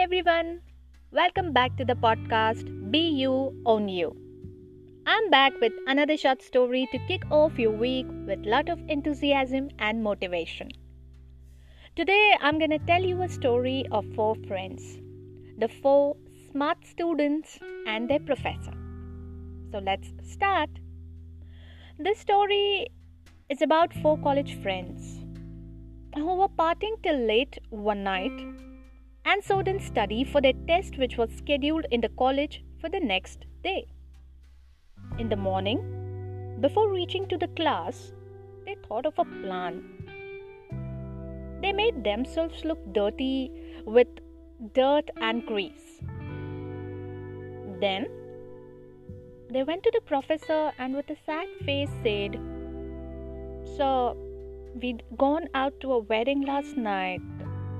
everyone. Welcome back to the podcast Be You Own You. I'm back with another short story to kick off your week with lot of enthusiasm and motivation. Today I'm to tell you a story of four friends. The four smart students and their professor. So let's start. This story is about four college friends who were partying till late one night and so didn't study for their test, which was scheduled in the college for the next day. In the morning, before reaching to the class, they thought of a plan. They made themselves look dirty with dirt and grease. Then they went to the professor and with a sad face said, Sir, we'd gone out to a wedding last night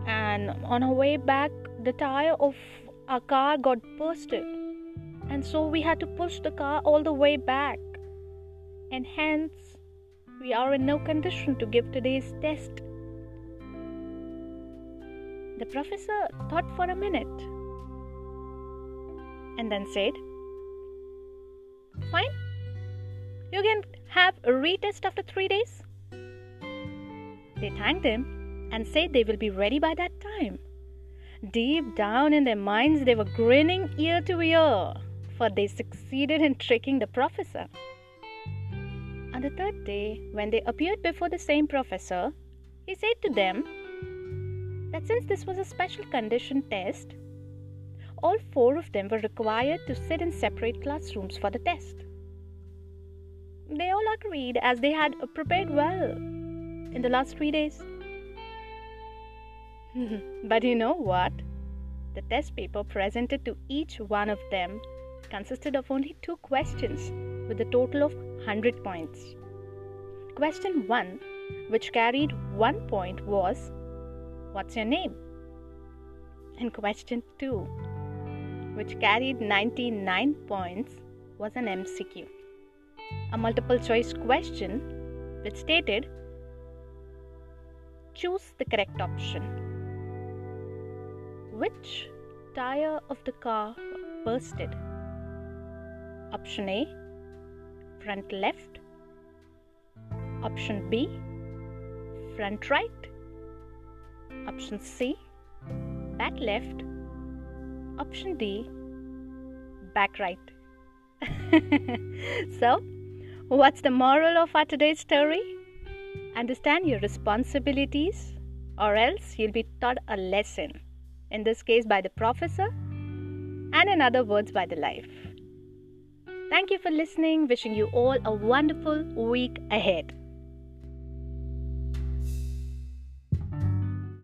and on our way back the tire of our car got bursted and so we had to push the car all the way back. And hence we are in no condition to give today's test. The professor thought for a minute and then said fine. You can have a retest after 3 days. They thanked him and said they will be ready by that time. Deep down in their minds, they were grinning ear to ear, for they succeeded in tricking the professor. On the third day, when they appeared before the same professor, he said to them that since this was a special condition test, all four of them were required to sit in separate classrooms for the test. They all agreed as they had prepared well in the last three days. Mm-hmm. but you know what? The test paper presented to each one of them consisted of only two questions with a total of 100 points. Question 1, which carried 1 point, was What's your name? And question 2, which carried 99 points, was an MCQ. A multiple choice question which stated Choose the correct option. Which tire of the car bursted? Option A front left. Option B front right. Option C back left. Option D back right. so, what's the moral of our today's story? Understand your responsibilities, or else you'll be taught a lesson in this case by the professor, and in other words by the life. Thank you for listening. Wishing you all a wonderful week ahead.